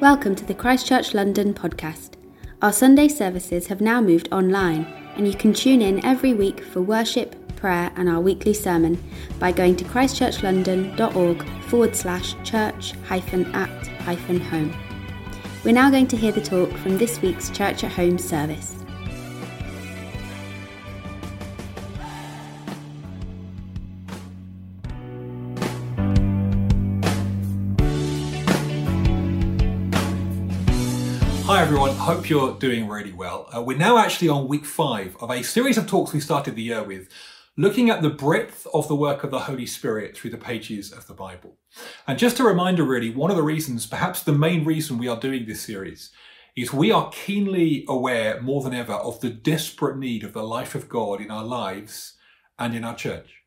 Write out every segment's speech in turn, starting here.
Welcome to the Christchurch London podcast. Our Sunday services have now moved online, and you can tune in every week for worship, prayer, and our weekly sermon by going to christchurchlondon.org forward slash church hyphen at hyphen home. We're now going to hear the talk from this week's Church at Home service. Everyone, hope you're doing really well. Uh, we're now actually on week five of a series of talks we started the year with, looking at the breadth of the work of the Holy Spirit through the pages of the Bible. And just a reminder, really, one of the reasons, perhaps the main reason we are doing this series, is we are keenly aware more than ever of the desperate need of the life of God in our lives and in our church.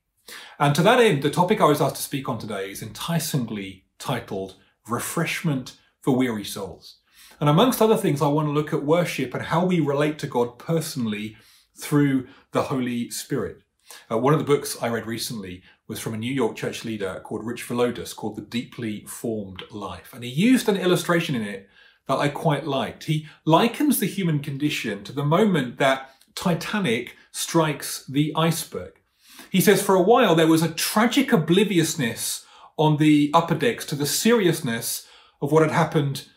And to that end, the topic I was asked to speak on today is enticingly titled Refreshment for Weary Souls. And amongst other things, I want to look at worship and how we relate to God personally through the Holy Spirit. Uh, one of the books I read recently was from a New York church leader called Rich Villodas called The Deeply Formed Life. And he used an illustration in it that I quite liked. He likens the human condition to the moment that Titanic strikes the iceberg. He says, for a while, there was a tragic obliviousness on the upper decks to the seriousness of what had happened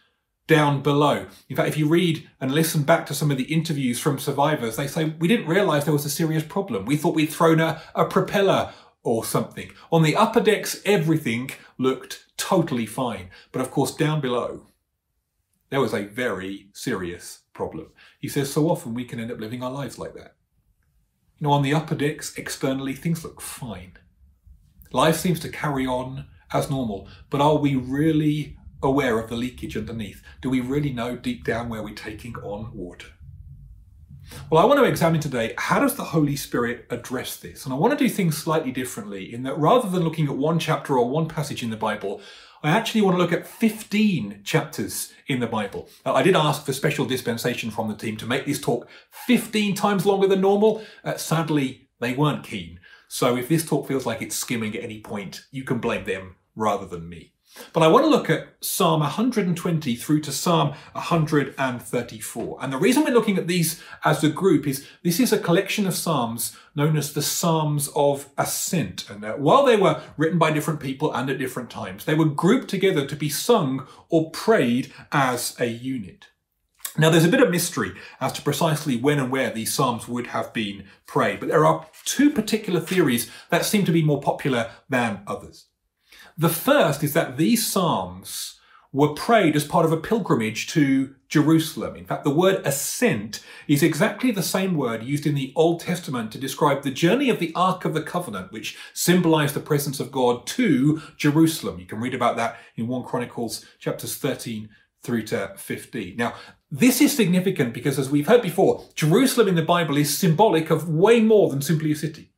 down below. In fact, if you read and listen back to some of the interviews from survivors, they say, we didn't realize there was a serious problem. We thought we'd thrown a, a propeller or something. On the upper decks, everything looked totally fine. But of course, down below, there was a very serious problem. He says, so often we can end up living our lives like that. You know, on the upper decks, externally, things look fine. Life seems to carry on as normal, but are we really aware of the leakage underneath? Do we really know deep down where we're taking on water? Well, I want to examine today how does the Holy Spirit address this? And I want to do things slightly differently in that rather than looking at one chapter or one passage in the Bible, I actually want to look at 15 chapters in the Bible. I did ask for special dispensation from the team to make this talk 15 times longer than normal. Uh, sadly, they weren't keen. So if this talk feels like it's skimming at any point, you can blame them rather than me. But I want to look at Psalm 120 through to Psalm 134. And the reason we're looking at these as a group is this is a collection of Psalms known as the Psalms of Ascent. And uh, while they were written by different people and at different times, they were grouped together to be sung or prayed as a unit. Now, there's a bit of mystery as to precisely when and where these Psalms would have been prayed, but there are two particular theories that seem to be more popular than others. The first is that these Psalms were prayed as part of a pilgrimage to Jerusalem. In fact, the word ascent is exactly the same word used in the Old Testament to describe the journey of the Ark of the Covenant, which symbolized the presence of God to Jerusalem. You can read about that in 1 Chronicles chapters 13 through to 15. Now, this is significant because as we've heard before, Jerusalem in the Bible is symbolic of way more than simply a city.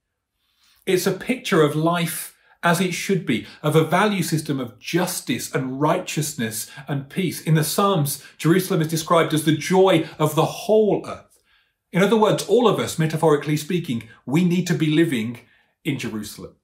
It's a picture of life as it should be, of a value system of justice and righteousness and peace. In the Psalms, Jerusalem is described as the joy of the whole earth. In other words, all of us, metaphorically speaking, we need to be living in Jerusalem.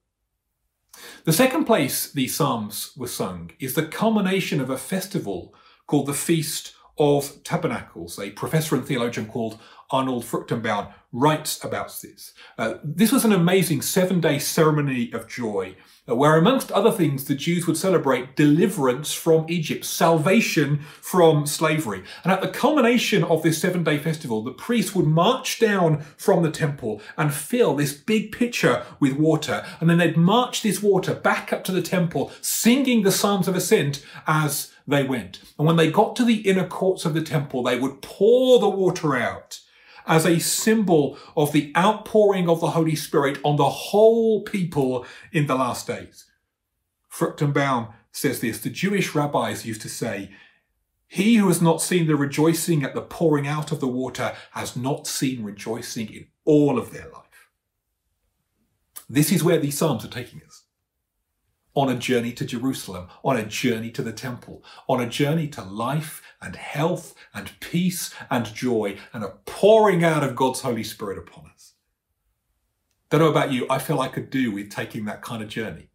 The second place these Psalms were sung is the culmination of a festival called the Feast of Tabernacles. A professor and theologian called Arnold Fruchtenbaum writes about this. Uh, this was an amazing seven day ceremony of joy uh, where, amongst other things, the Jews would celebrate deliverance from Egypt, salvation from slavery. And at the culmination of this seven day festival, the priests would march down from the temple and fill this big pitcher with water. And then they'd march this water back up to the temple, singing the Psalms of Ascent as they went. And when they got to the inner courts of the temple, they would pour the water out as a symbol of the outpouring of the Holy Spirit on the whole people in the last days. Fruchtenbaum says this, the Jewish rabbis used to say, he who has not seen the rejoicing at the pouring out of the water has not seen rejoicing in all of their life. This is where these Psalms are taking us on a journey to Jerusalem, on a journey to the temple, on a journey to life and health and peace and joy and a pouring out of God's Holy Spirit upon us. Don't know about you, I feel I could do with taking that kind of journey.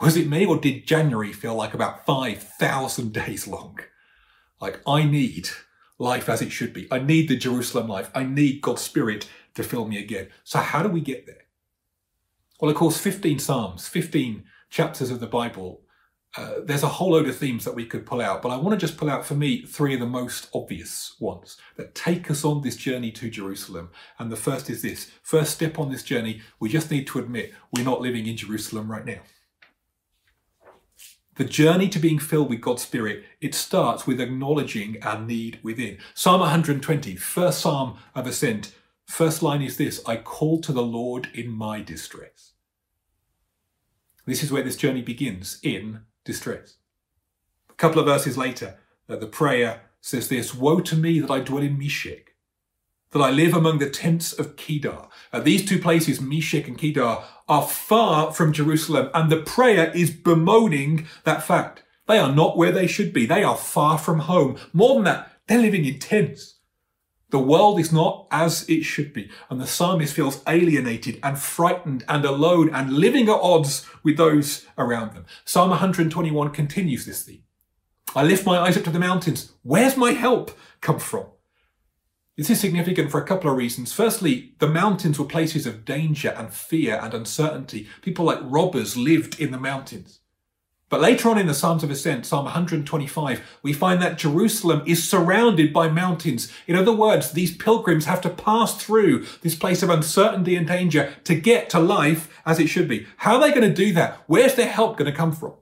Was it me or did January feel like about 5,000 days long? Like, I need life as it should be. I need the Jerusalem life. I need God's Spirit to fill me again. So, how do we get there? Well, of course, 15 Psalms, 15 chapters of the Bible, uh, there's a whole load of themes that we could pull out, but I want to just pull out for me three of the most obvious ones that take us on this journey to Jerusalem. And the first is this first step on this journey, we just need to admit we're not living in Jerusalem right now. The journey to being filled with God's Spirit, it starts with acknowledging our need within. Psalm 120, first psalm of ascent, first line is this I call to the Lord in my distress. This is where this journey begins, in distress. A couple of verses later, uh, the prayer says this Woe to me that I dwell in Meshech, that I live among the tents of Kedar. Uh, these two places, Meshech and Kedar, are far from Jerusalem, and the prayer is bemoaning that fact. They are not where they should be. They are far from home. More than that, they're living in tents. The world is not as it should be, and the psalmist feels alienated and frightened and alone and living at odds with those around them. Psalm 121 continues this theme. I lift my eyes up to the mountains. Where's my help come from? This is significant for a couple of reasons. Firstly, the mountains were places of danger and fear and uncertainty. People like robbers lived in the mountains. But later on in the Psalms of Ascent, Psalm 125, we find that Jerusalem is surrounded by mountains. In other words, these pilgrims have to pass through this place of uncertainty and danger to get to life as it should be. How are they going to do that? Where's their help going to come from?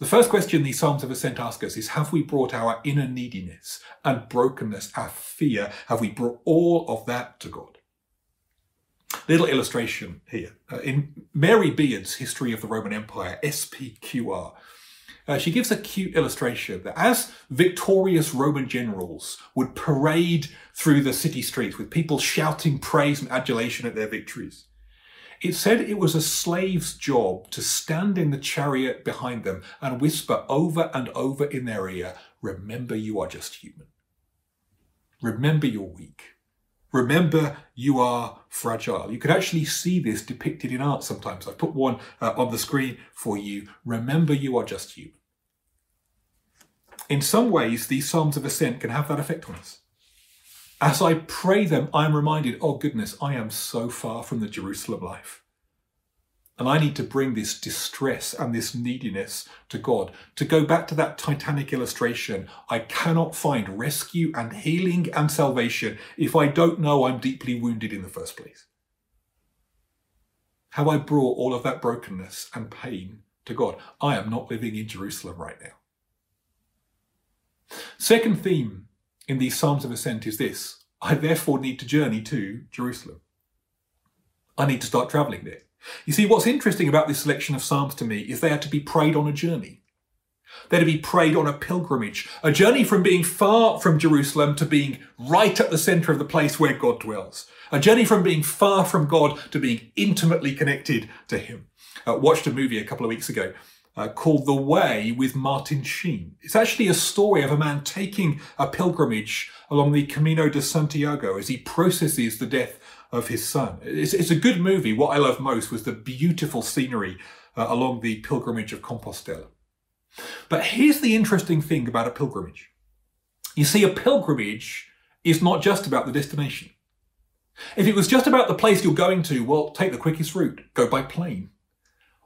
The first question these Psalms of Ascent ask us is Have we brought our inner neediness and brokenness, our fear, have we brought all of that to God? Little illustration here. Uh, in Mary Beard's History of the Roman Empire, SPQR, uh, she gives a cute illustration that as victorious Roman generals would parade through the city streets with people shouting praise and adulation at their victories, it said it was a slave's job to stand in the chariot behind them and whisper over and over in their ear, Remember, you are just human. Remember, you're weak. Remember, you are fragile. You could actually see this depicted in art sometimes. I've put one uh, on the screen for you. Remember, you are just human. In some ways, these Psalms of Ascent can have that effect on us. As I pray them, I'm reminded, oh goodness, I am so far from the Jerusalem life. And I need to bring this distress and this neediness to God. To go back to that Titanic illustration, I cannot find rescue and healing and salvation if I don't know I'm deeply wounded in the first place. Have I brought all of that brokenness and pain to God? I am not living in Jerusalem right now. Second theme in these Psalms of Ascent is this I therefore need to journey to Jerusalem. I need to start travelling there. You see, what's interesting about this selection of Psalms to me is they are to be prayed on a journey. They're to be prayed on a pilgrimage, a journey from being far from Jerusalem to being right at the centre of the place where God dwells. A journey from being far from God to being intimately connected to Him. I uh, watched a movie a couple of weeks ago uh, called The Way with Martin Sheen. It's actually a story of a man taking a pilgrimage along the Camino de Santiago as he processes the death of his son. It's, it's a good movie. What I love most was the beautiful scenery uh, along the pilgrimage of Compostela. But here's the interesting thing about a pilgrimage. You see, a pilgrimage is not just about the destination. If it was just about the place you're going to, well, take the quickest route, go by plane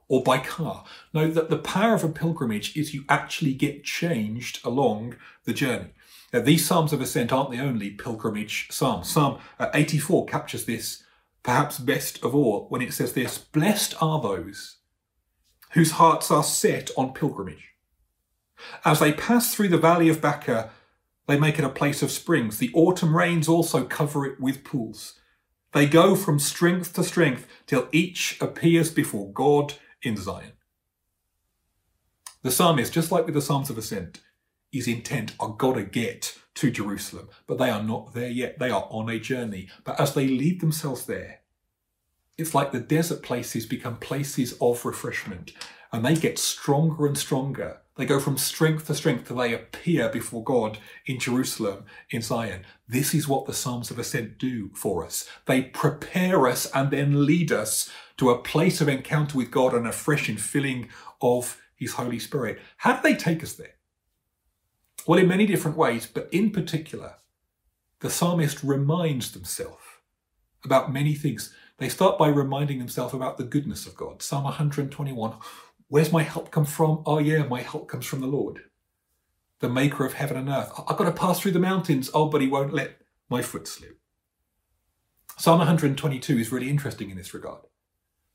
or by car. No, that the power of a pilgrimage is you actually get changed along the journey. Now, these Psalms of Ascent aren't the only pilgrimage psalms. Psalm uh, 84 captures this perhaps best of all when it says this Blessed are those whose hearts are set on pilgrimage. As they pass through the valley of Baca, they make it a place of springs. The autumn rains also cover it with pools. They go from strength to strength till each appears before God in Zion. The psalmist, just like with the Psalms of Ascent, is intent on got to get to Jerusalem, but they are not there yet. They are on a journey. But as they lead themselves there, it's like the desert places become places of refreshment and they get stronger and stronger. They go from strength to strength till they appear before God in Jerusalem, in Zion. This is what the Psalms of Ascent do for us. They prepare us and then lead us to a place of encounter with God and a fresh infilling of His Holy Spirit. How do they take us there? Well, in many different ways, but in particular, the psalmist reminds themselves about many things. They start by reminding themselves about the goodness of God. Psalm 121 Where's my help come from? Oh, yeah, my help comes from the Lord, the maker of heaven and earth. I've got to pass through the mountains. Oh, but he won't let my foot slip. Psalm 122 is really interesting in this regard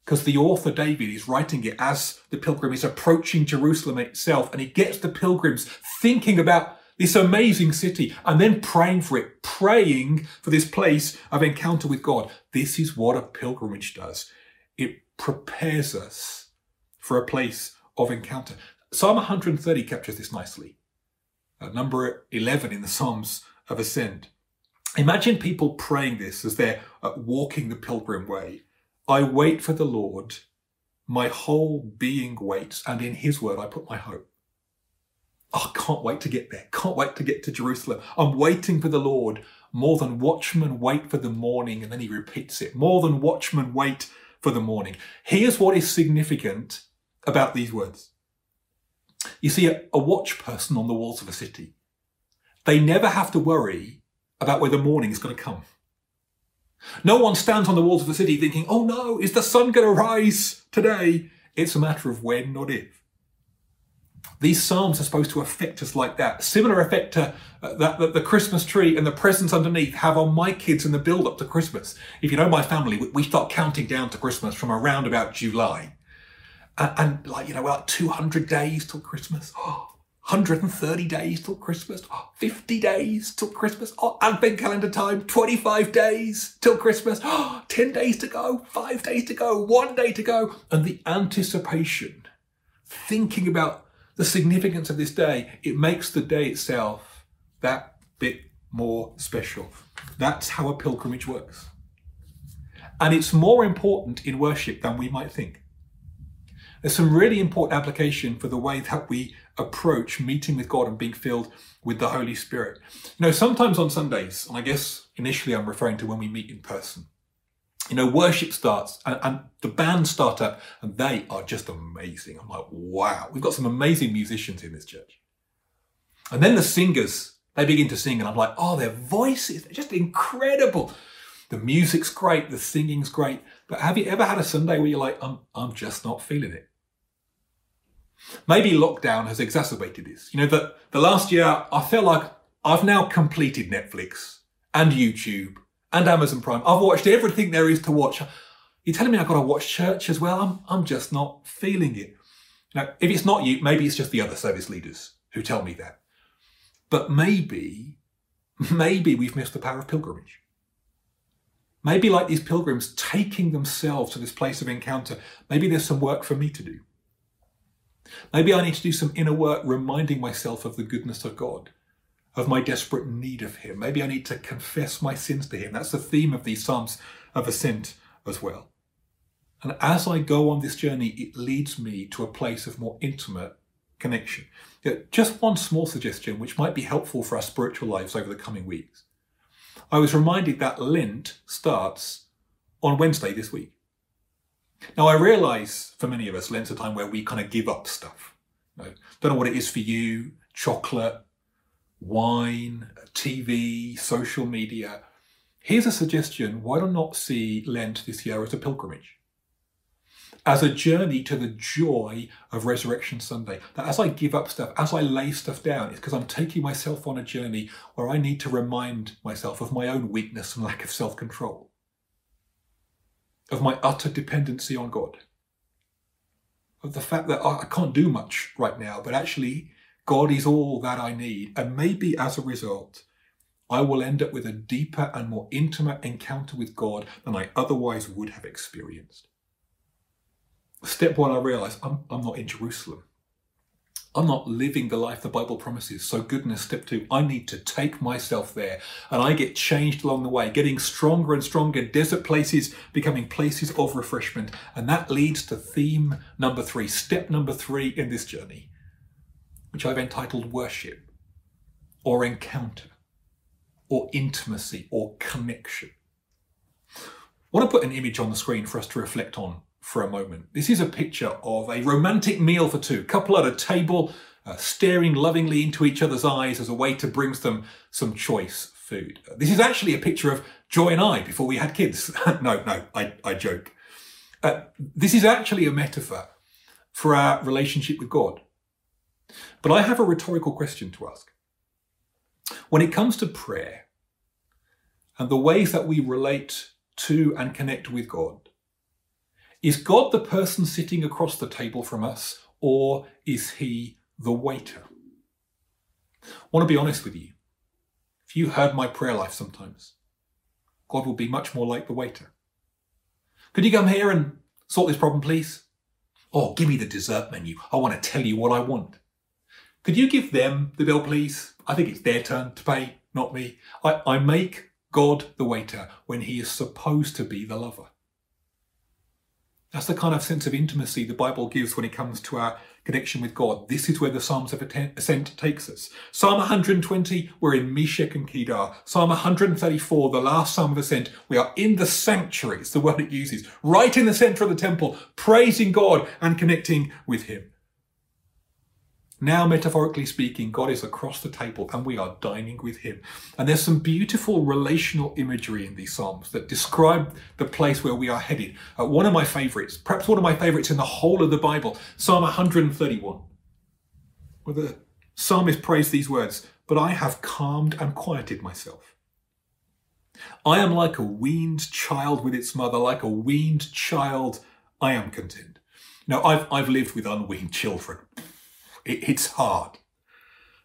because the author David is writing it as the pilgrim is approaching Jerusalem itself, and he gets the pilgrims thinking about this amazing city and then praying for it, praying for this place of encounter with God. This is what a pilgrimage does. It prepares us for a place of encounter. Psalm 130 captures this nicely. Number 11 in the Psalms of Ascent. Imagine people praying this as they're uh, walking the pilgrim way. I wait for the Lord. My whole being waits, and in his word I put my hope. Oh, I can't wait to get there. Can't wait to get to Jerusalem. I'm waiting for the Lord more than watchmen wait for the morning. And then he repeats it more than watchmen wait for the morning. Here's what is significant about these words. You see, a, a watch person on the walls of a city, they never have to worry about where the morning is going to come. No one stands on the walls of the city thinking, oh no, is the sun going to rise today? It's a matter of when, not if. These psalms are supposed to affect us like that. Similar effect to uh, that, that the Christmas tree and the presents underneath have on my kids in the build up to Christmas. If you know my family, we start counting down to Christmas from around about July. And, and like, you know, like 200 days till Christmas. Oh, 130 days till Christmas, 50 days till Christmas, oh, Advent calendar time, 25 days till Christmas, 10 days to go, 5 days to go, 1 day to go. And the anticipation, thinking about the significance of this day, it makes the day itself that bit more special. That's how a pilgrimage works. And it's more important in worship than we might think. There's some really important application for the way that we approach meeting with God and being filled with the Holy Spirit. You know, sometimes on Sundays, and I guess initially I'm referring to when we meet in person, you know, worship starts and, and, the band start up and they are just amazing. I'm like, wow, we've got some amazing musicians in this church. And then the singers, they begin to sing and I'm like, oh, their voices, they're just incredible. The music's great, the singing's great. But have you ever had a Sunday where you're like, I'm, I'm just not feeling it? Maybe lockdown has exacerbated this. You know, the, the last year, I felt like I've now completed Netflix and YouTube and Amazon Prime. I've watched everything there is to watch. You're telling me I've got to watch church as well? I'm, I'm just not feeling it. Now, if it's not you, maybe it's just the other service leaders who tell me that. But maybe, maybe we've missed the power of pilgrimage. Maybe, like these pilgrims, taking themselves to this place of encounter, maybe there's some work for me to do. Maybe I need to do some inner work reminding myself of the goodness of God, of my desperate need of Him. Maybe I need to confess my sins to Him. That's the theme of these Psalms of Ascent as well. And as I go on this journey, it leads me to a place of more intimate connection. Just one small suggestion, which might be helpful for our spiritual lives over the coming weeks. I was reminded that Lent starts on Wednesday this week. Now, I realise for many of us, Lent's a time where we kind of give up stuff. You know, don't know what it is for you chocolate, wine, TV, social media. Here's a suggestion why do not see Lent this year as a pilgrimage? As a journey to the joy of Resurrection Sunday. That as I give up stuff, as I lay stuff down, it's because I'm taking myself on a journey where I need to remind myself of my own weakness and lack of self control of my utter dependency on God, of the fact that I can't do much right now, but actually God is all that I need. And maybe as a result, I will end up with a deeper and more intimate encounter with God than I otherwise would have experienced. Step one, I realize I'm, I'm not in Jerusalem. I'm not living the life the Bible promises. So, goodness, step two, I need to take myself there. And I get changed along the way, getting stronger and stronger, desert places becoming places of refreshment. And that leads to theme number three, step number three in this journey, which I've entitled worship or encounter or intimacy or connection. I want to put an image on the screen for us to reflect on for a moment. This is a picture of a romantic meal for two. Couple at a table, uh, staring lovingly into each other's eyes as a waiter brings them some choice food. This is actually a picture of Joy and I before we had kids. no, no, I, I joke. Uh, this is actually a metaphor for our relationship with God. But I have a rhetorical question to ask. When it comes to prayer and the ways that we relate to and connect with God, is God the person sitting across the table from us, or is he the waiter? I want to be honest with you. If you heard my prayer life sometimes, God would be much more like the waiter. Could you come here and sort this problem, please? Oh, give me the dessert menu. I want to tell you what I want. Could you give them the bill, please? I think it's their turn to pay, not me. I, I make God the waiter when he is supposed to be the lover. That's the kind of sense of intimacy the Bible gives when it comes to our connection with God. This is where the Psalms of Ascent takes us. Psalm 120, we're in Meshech and Kedar. Psalm 134, the last Psalm of Ascent, we are in the sanctuary, it's the word it uses, right in the center of the temple, praising God and connecting with Him. Now, metaphorically speaking, God is across the table and we are dining with Him. And there's some beautiful relational imagery in these Psalms that describe the place where we are headed. Uh, one of my favorites, perhaps one of my favorites in the whole of the Bible, Psalm 131, where the psalmist prays these words But I have calmed and quieted myself. I am like a weaned child with its mother, like a weaned child, I am content. Now, I've, I've lived with unweaned children it, it's hard.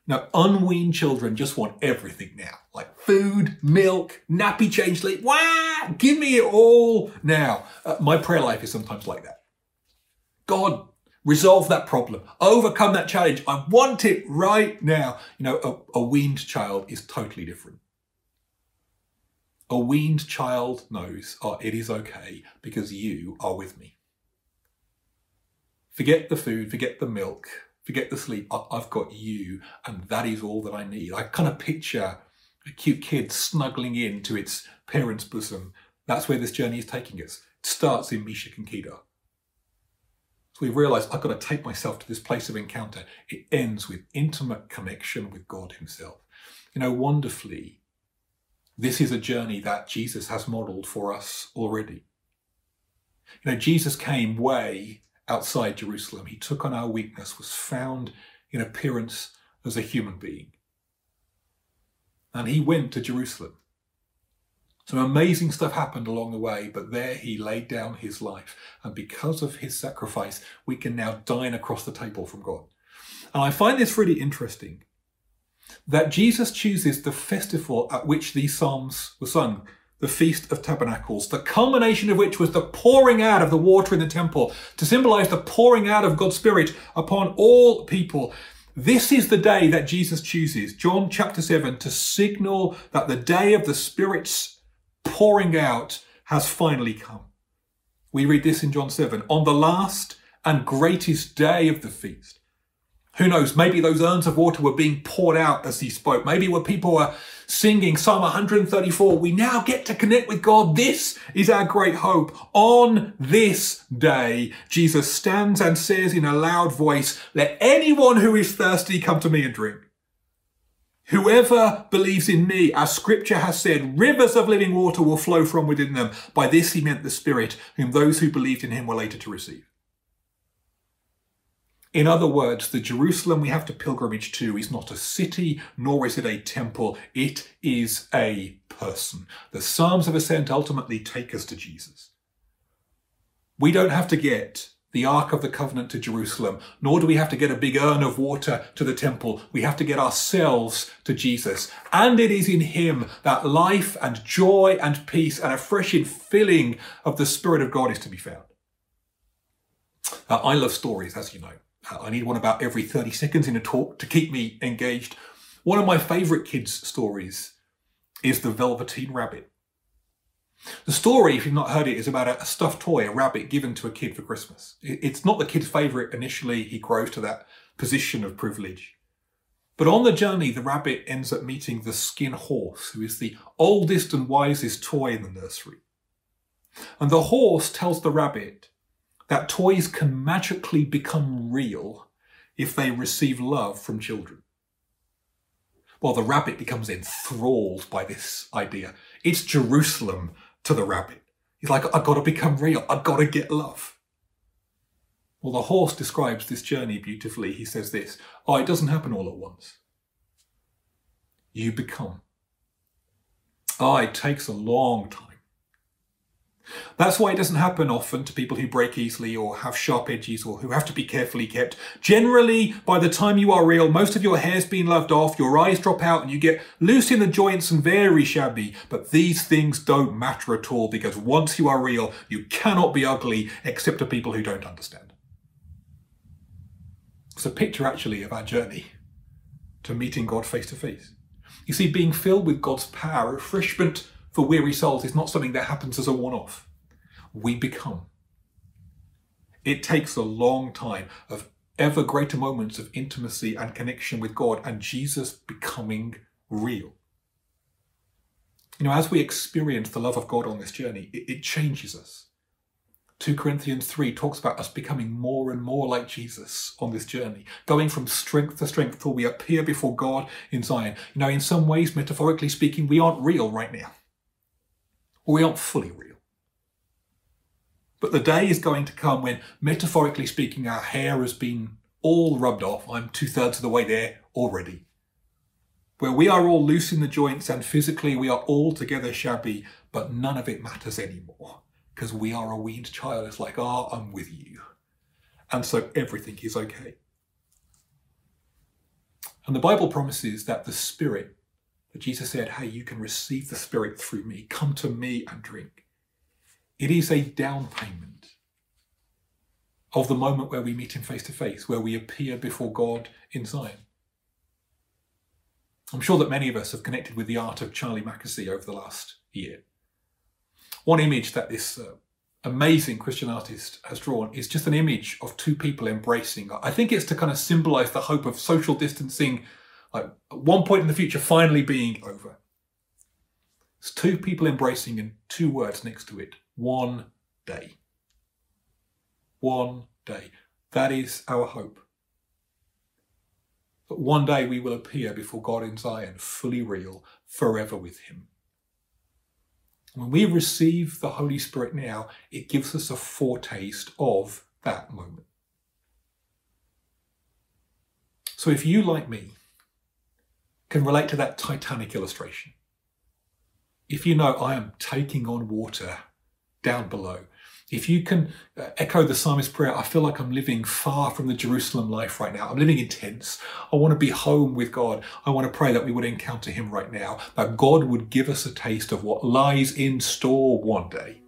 Now, unweaned children just want everything now, like food, milk, nappy change, sleep. Wah! Give me it all now. Uh, my prayer life is sometimes like that. God, resolve that problem, overcome that challenge. I want it right now. You know, a, a weaned child is totally different. A weaned child knows, oh, it is okay because you are with me. Forget the food, forget the milk, forget the sleep. I've got you, and that is all that I need. I kind of picture a cute kid snuggling into its parents' bosom. That's where this journey is taking us. It starts in Meshech and Kedar. So we realize I've got to take myself to this place of encounter. It ends with intimate connection with God Himself. You know, wonderfully, this is a journey that Jesus has modeled for us already. You know, Jesus came way outside Jerusalem. He took on our weakness, was found in appearance as a human being. And he went to Jerusalem. Some amazing stuff happened along the way, but there he laid down his life. And because of his sacrifice, we can now dine across the table from God. And I find this really interesting that Jesus chooses the festival at which these Psalms were sung the Feast of Tabernacles, the culmination of which was the pouring out of the water in the temple to symbolize the pouring out of God's Spirit upon all people. This is the day that Jesus chooses, John chapter 7, to signal that the day of the Spirit's pouring out has finally come. We read this in John 7. On the last and greatest day of the feast, who knows? Maybe those urns of water were being poured out as he spoke. Maybe where people were singing Psalm 134, we now get to connect with God. This is our great hope. On this day, Jesus stands and says in a loud voice, let anyone who is thirsty come to me and drink. Whoever believes in me, as scripture has said, rivers of living water will flow from within them. By this he meant the Spirit, whom those who believed in him were later to receive. In other words, the Jerusalem we have to pilgrimage to is not a city, nor is it a temple. It is a person. The Psalms of Ascent ultimately take us to Jesus. We don't have to get the Ark of the Covenant to Jerusalem, nor do we have to get a big urn of water to the temple. We have to get ourselves to Jesus. And it is in Him that life and joy and peace and a fresh infilling of the Spirit of God is to be found. Uh, I love stories, as you know. I need one about every 30 seconds in a talk to keep me engaged. One of my favourite kids' stories is The Velveteen Rabbit. The story, if you've not heard it, is about a stuffed toy, a rabbit given to a kid for Christmas. It's not the kid's favourite initially, he grows to that position of privilege. But on the journey, the rabbit ends up meeting the skin horse, who is the oldest and wisest toy in the nursery. And the horse tells the rabbit that toys can magically become real if they receive love from children. Well, the rabbit becomes enthralled by this idea. It's Jerusalem to the rabbit. He's like, I've got to become real. I've got to get love. Well, the horse describes this journey beautifully. He says this Oh, it doesn't happen all at once. You become. Oh, it takes a long time. That's why it doesn't happen often to people who break easily or have sharp edges or who have to be carefully kept. Generally, by the time you are real, most of your hair's been loved off, your eyes drop out, and you get loose in the joints and very shabby. But these things don't matter at all because once you are real, you cannot be ugly except to people who don't understand. It's a picture actually of our journey to meeting God face to face. You see, being filled with God's power, refreshment for weary souls is not something that happens as a one off. We become. It takes a long time of ever greater moments of intimacy and connection with God and Jesus becoming real. You know, as we experience the love of God on this journey, it, it changes us. 2 Corinthians 3 talks about us becoming more and more like Jesus on this journey, going from strength to strength till we appear before God in Zion. You know, in some ways, metaphorically speaking, we aren't real right now. We aren't fully real. But the day is going to come when, metaphorically speaking, our hair has been all rubbed off. I'm two thirds of the way there already. Where we are all loose in the joints and physically we are all together shabby, but none of it matters anymore because we are a weaned child. It's like, ah, oh, I'm with you. And so everything is okay. And the Bible promises that the Spirit, that Jesus said, hey, you can receive the Spirit through me. Come to me and drink. It is a down payment of the moment where we meet Him face to face, where we appear before God in Zion. I'm sure that many of us have connected with the art of Charlie Mackesy over the last year. One image that this uh, amazing Christian artist has drawn is just an image of two people embracing. I think it's to kind of symbolize the hope of social distancing, like at one point in the future finally being over. It's two people embracing and two words next to it one day. One day. That is our hope. That one day we will appear before God in Zion, fully real, forever with Him. When we receive the Holy Spirit now, it gives us a foretaste of that moment. So if you, like me, can relate to that Titanic illustration, if you know I am taking on water down below, if you can uh, echo the psalmist's prayer, I feel like I'm living far from the Jerusalem life right now. I'm living in tents. I want to be home with God. I want to pray that we would encounter Him right now, that God would give us a taste of what lies in store one day.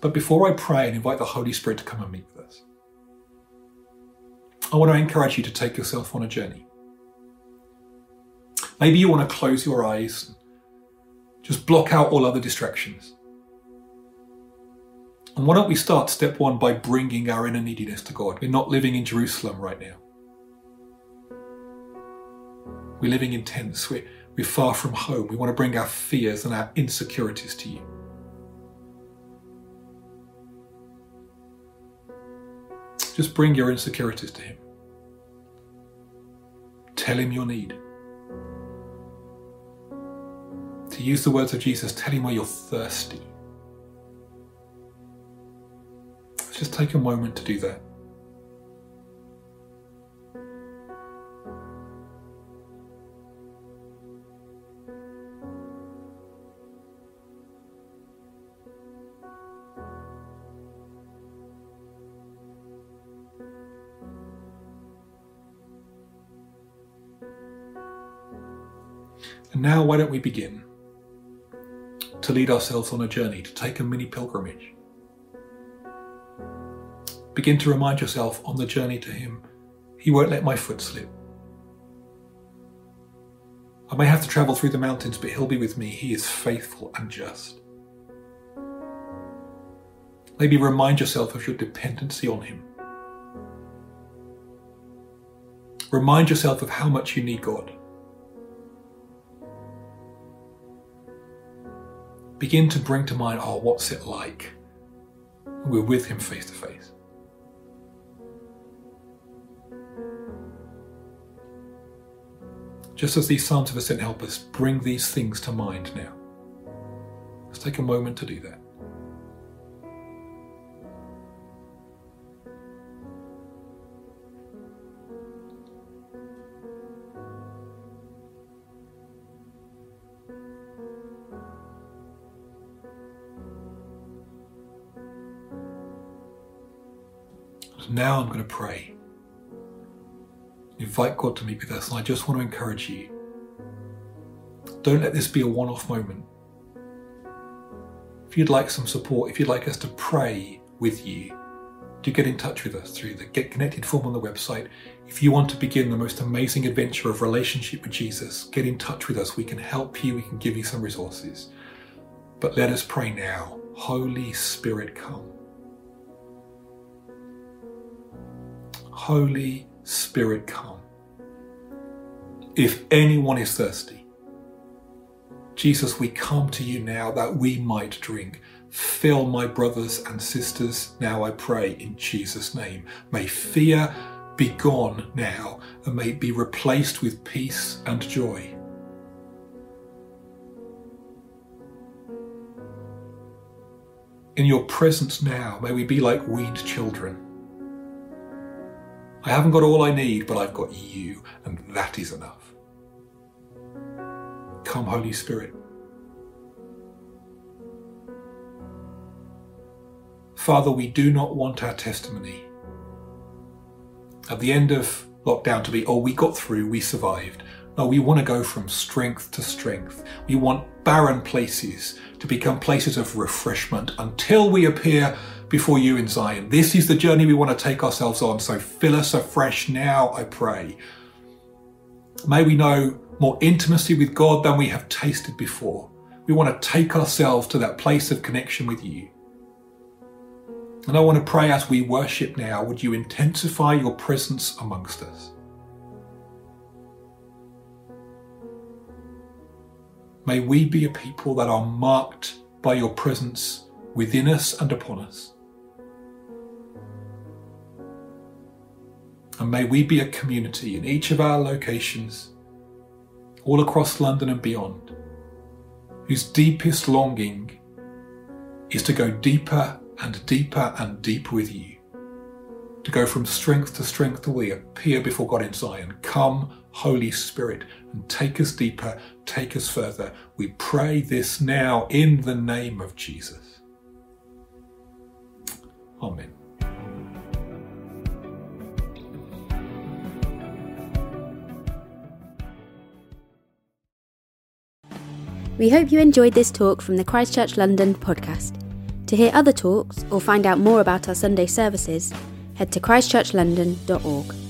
But before I pray and invite the Holy Spirit to come and meet with us, I want to encourage you to take yourself on a journey. Maybe you want to close your eyes, just block out all other distractions and why don't we start step one by bringing our inner neediness to God? We're not living in Jerusalem right now. We're living in tents. We're, we're far from home. We want to bring our fears and our insecurities to you. Just bring your insecurities to Him. Tell Him your need. To use the words of Jesus, tell Him where you're thirsty. Let's Just take a moment to do that. And now, why don't we begin lead ourselves on a journey, to take a mini pilgrimage? Begin to remind yourself on the journey to Him, He won't let my foot slip. I may have to travel through the mountains, but He'll be with me. He is faithful and just. Maybe remind yourself of your dependency on Him. Remind yourself of how much you need God. begin to bring to mind, oh, what's it like? We're with him face to face. Just as these Psalms of Ascent help us bring these things to mind now, let's take a moment to do that. Now I'm going to pray. Invite God to meet with us. And I just want to encourage you don't let this be a one off moment. If you'd like some support, if you'd like us to pray with you, do get in touch with us through the Get Connected form on the website. If you want to begin the most amazing adventure of relationship with Jesus, get in touch with us. We can help you, we can give you some resources. But let us pray now. Holy Spirit, come. Holy Spirit, come. If anyone is thirsty, Jesus, we come to you now that we might drink. Fill my brothers and sisters now, I pray, in Jesus' name. May fear be gone now and may it be replaced with peace and joy. In your presence now, may we be like weaned children I haven't got all I need, but I've got you, and that is enough. Come, Holy Spirit. Father, we do not want our testimony at the end of lockdown to be, oh, we got through, we survived. No, we want to go from strength to strength. We want barren places to become places of refreshment until we appear before you in Zion. This is the journey we want to take ourselves on. So fill us afresh now, I pray. May we know more intimacy with God than we have tasted before. We want to take ourselves to that place of connection with you. And I want to pray as we worship now, would you intensify your presence amongst us? May we be a people that are marked by your presence within us and upon us. And may we be a community in each of our locations, all across London and beyond, whose deepest longing is to go deeper and deeper and deeper with you. To go from strength to strength till we appear before God in Zion. Come, Holy Spirit, and take us deeper, take us further. We pray this now in the name of Jesus. Amen. We hope you enjoyed this talk from the Christchurch London podcast. To hear other talks or find out more about our Sunday services, head to christchurchlondon.org.